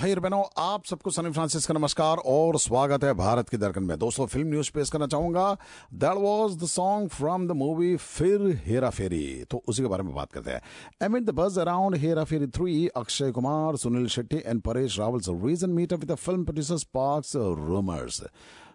भाई बहनों, आप सबको सनी फ्रांसिस का नमस्कार और स्वागत है भारत की दर्कन में। दोस्तों, फ़िल्म न्यूज़ पेश करना चाहूँगा। That was the song from the movie Phir Hera Pheri. तो उसी के बारे में बात करते हैं। Amid the buzz around Hera Pheri three Akshay Kumar, Sunil Shetty and Paresh Rawal recent meet with film producers parks rumours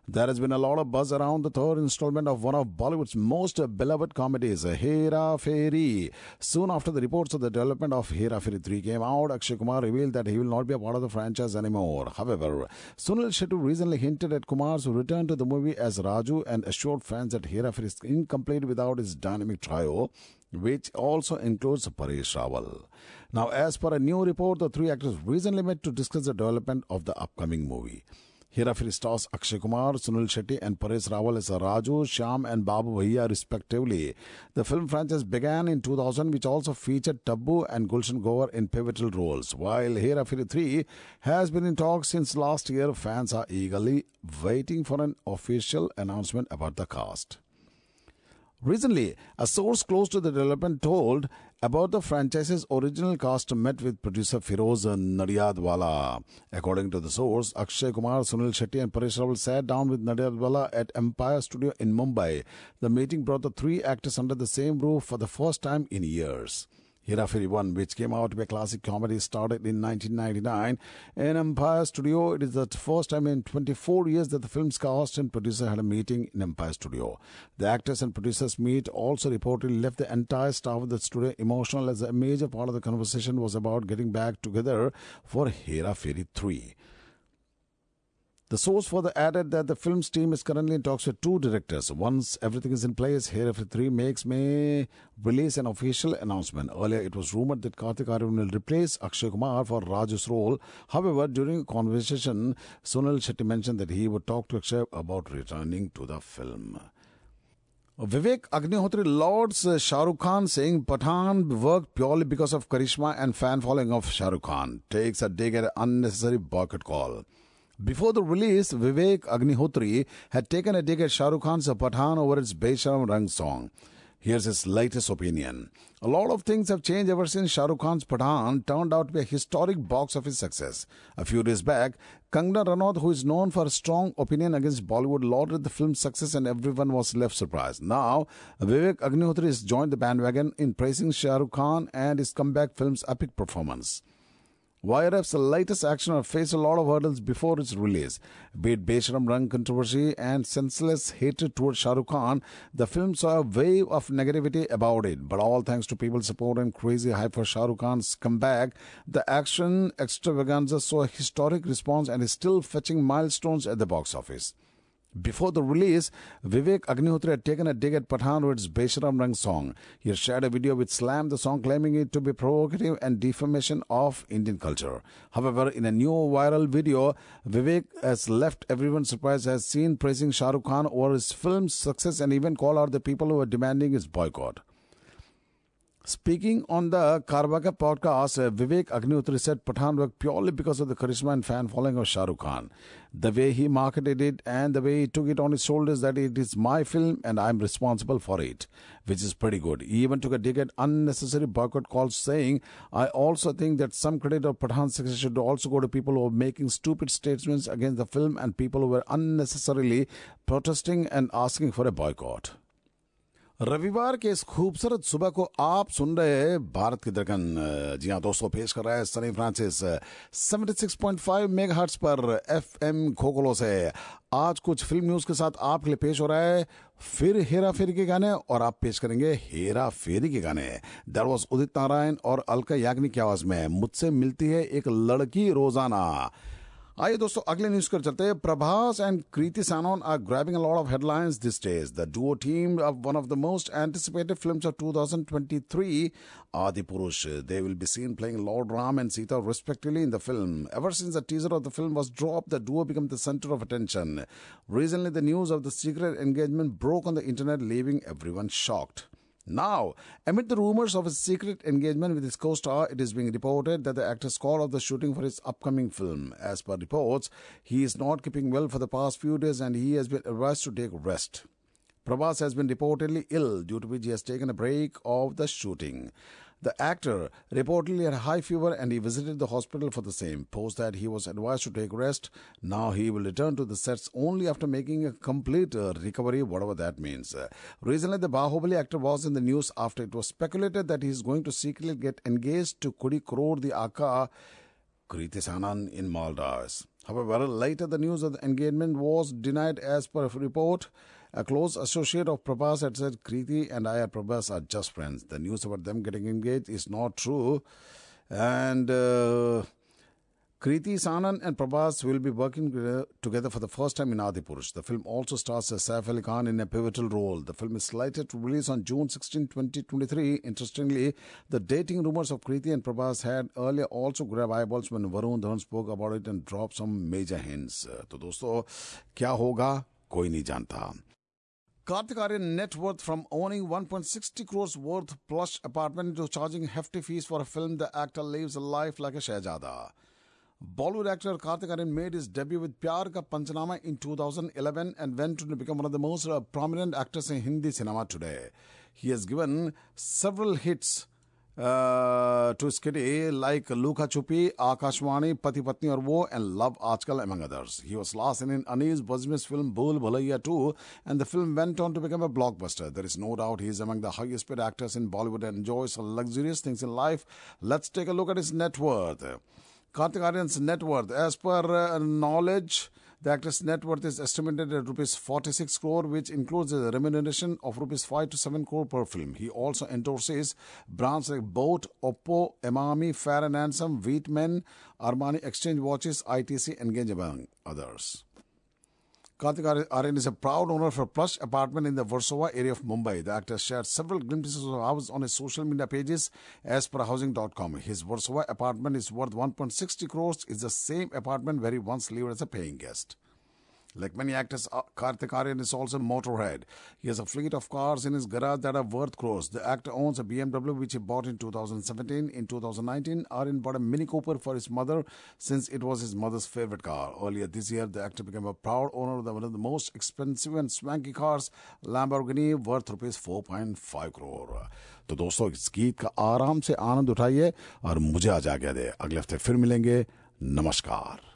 There has been a lot of buzz around the third installment of one of Bollywood's most beloved comedies, Hera Pheri. Soon after the reports of the development of Hera Pheri 3 came out, Akshay Kumar revealed that he will not be a part of the franchise anymore. However, Sunil Shetty recently hinted at Kumar's return to the movie as Raju and assured fans that Hera Pheri is incomplete without his dynamic trio which also includes Paresh Rawal. Now, as per a new report, the three actors recently met to discuss the development of the upcoming movie. Hera Pheri stars Akshay Kumar, Sunil Shetty, and Paresh Rawal as Raju, Shyam, and Babu Bhaiya, respectively. The film franchise began in 2000, which also featured Tabu and Gulshan Grover in pivotal roles. While Hera Pheri 3 has been in talks since last year, fans are eagerly waiting for an official announcement about the cast. Recently, a source close to the development told about the franchise's original cast met with producer Firoz Nadiadwala. According to the source, Akshay Kumar, Sunil Shetty, and Paresh Rawal sat down with Nadiadwala at Empire Studio in Mumbai. The meeting brought the three actors under the same roof for the first time in years. Hera Pheri 1, which came out to be a classic comedy, started in 1999. In Empire Studio, it is the first time in 24 years that the film's cast and producer had a meeting in Empire Studio. The actors and producers meet also reportedly left the entire staff of the studio emotional as a major part of the conversation was about getting back together for Hera Pheri 3. The source further added that the film's team is currently in talks with two directors. Once everything is in place, Hera Pheri 3 makes may release an official announcement. Earlier, it was rumored that Kartik Aaryan will replace Akshay Kumar for Raju's role. However, during a conversation, Sunil Shetty mentioned that he would talk to Akshay about returning to the film. Vivek Agnihotri lauds Shah Rukh Khan saying Pathan worked purely because of charisma and fan following of Shah Rukh Khan. Takes a dig at unnecessary boycott call. Before the release, Vivek Agnihotri had taken a dig at Shah Rukh Khan's Pathan over its Besharam Rang song. Here's his latest opinion. A lot of things have changed ever since Shah Rukh Khan's Pathan turned out to be a historic box office success. A few days back, Kangna Ranaut, who is known for a strong opinion against Bollywood, lauded the film's success and everyone was left surprised. Now, Vivek Agnihotri has joined the bandwagon in praising Shah Rukh Khan and his comeback film's epic performance. YRF's latest action faced a lot of hurdles before its release. Be it Besharam Rang controversy and senseless hatred towards Shah Rukh Khan, the film saw a wave of negativity about it. But all thanks to people's support and crazy hype for Shah Rukh Khan's comeback, the action extravaganza saw a historic response and is still fetching milestones at the box office. Before the release, Vivek Agnihotri had taken a dig at Pathan with its Besharam Rang song. He shared a video which slammed the song, claiming it to be provocative and defamation of Indian culture. However, in a new viral video, Vivek has left everyone surprised as seen praising Shah Rukh Khan over his film's success and even called out the people who were demanding his boycott. Speaking on the Karbaka podcast, Vivek Agnihotri said Pathan worked purely because of the charisma and fan following of Shah Rukh Khan. The way he marketed it and the way he took it on his shoulders that it is my film and I'm responsible for it, which is pretty good. He even took a dig at unnecessary boycott calls saying, I also think that some credit of Pathan's success should also go to people who are making stupid statements against the film and people who were unnecessarily protesting and asking for a boycott. रविवार के इस खूबसूरत सुबह को आप सुन रहे हैं भारत की दरकन जी हाँ दोस्तों, पेश कर रहा है सनी फ्रांसिस। 76.5 मेगाहर्ट्ज पर एफएम खोखलो से। आज कुछ फ़िल्म न्यूज़ के साथ आपके लिए पेश हो रहा है फिर हेरा फेरी के गाने और आप पेश करेंगे हेरा फेरी के गाने। दर वॉज़ उदित नारायण और अलका याग्निक की आवाज़ में मुझसे मिलती है एक लड़की रोज़ाना। आइए दोस्तों अगले न्यूज कर चलते हैं Prabhas and Kriti Sanon are grabbing a lot of headlines this days the duo team of one of the most anticipated films of 2023 Adi Purush they will be seen playing Lord Ram and Sita respectively in the film ever since the teaser of the film was dropped the duo became the center of attention recently the news of the secret engagement broke on the internet leaving everyone shocked Now, amid the rumors of his secret engagement with his co-star, it is being reported that the actor called off the shooting for his upcoming film. As per reports, he is not keeping well for the past few days and he has been advised to take rest. Prabhas has been reportedly ill, due to which he has taken a break of the shooting. The actor reportedly had high fever and he visited the hospital for the same. Post that he was advised to take rest. Now he will return to the sets only after making a complete uh, recovery, whatever that means. Uh, recently, the Bahubali actor was in the news after it was speculated that he is going to secretly get engaged to Kudi Kror the Aka Kriti Sanon in Maldives. However, later the news of the engagement was denied as per report. A close associate of Prabhas had said, Kriti and I are Prabhas are just friends. The news about them getting engaged is not true. And uh, Kriti Sanon and Prabhas will be working together for the first time in Adipurush. The film also stars Saif Ali Khan in a pivotal role. The film is slated to release on June 16, 2023. Interestingly, the dating rumors of Kriti and Prabhas had earlier also grabbed eyeballs when Varun Dhawan spoke about it and dropped some major hints. So, friends, what will happen? कोई नहीं जानता Kartik Aaryan net worth from owning 1.60 crores worth plush apartment to charging hefty fees for a film, the actor lives a life like a shahzada. Bollywood actor Kartik Aaryan made his debut with Pyar Ka Panchnama in 2011 and went to become one of the most uh, prominent actors in Hindi cinema today. He has given several hits to his kitty like Luka Chuppi, Akashwani, Pati Patni or Wo and Love Aajkal among others. He was last in Anees Bazmee's film Bhool Bhulaiya 2 and the film went on to become a blockbuster. There is no doubt he is among the highest paid actors in Bollywood and enjoys luxurious things in life. Let's take a look at his net worth. Kartik Aaryan's net worth, as per uh, knowledge, the actor's net worth is estimated at rupees 46 crore, which includes a remuneration of rupees 5 to 7 crore per film. He also endorses brands like Boat, Oppo, Emami, Fair and Handsome, Wheatman, Armani Exchange Watches, ITC, Engage, among others. Kartik Aaryan is a proud owner of a plush apartment in the Versova area of Mumbai. The actor shared several glimpses of house on his social media pages as per housing.com. His Versova apartment is worth 1.60 crores. It's the same apartment where he once lived as a paying guest. Like many actors, uh, Kartik Aaryan is also a motorhead. He has a fleet of cars in his garage that are worth crores. The actor owns a BMW which he bought in 2017. In 2019, Aaryan bought a Mini Cooper for his mother since it was his mother's favorite car. Earlier this year, the actor became a proud owner of one of the most expensive and swanky cars, Lamborghini, worth rupees 4.5 crore. तो दोस्तों इस गीत का आराम से आनंद उठाइए और मुझे आज आज्ञा दे अगले हफ्ते फिर मिलेंगे नमस्कार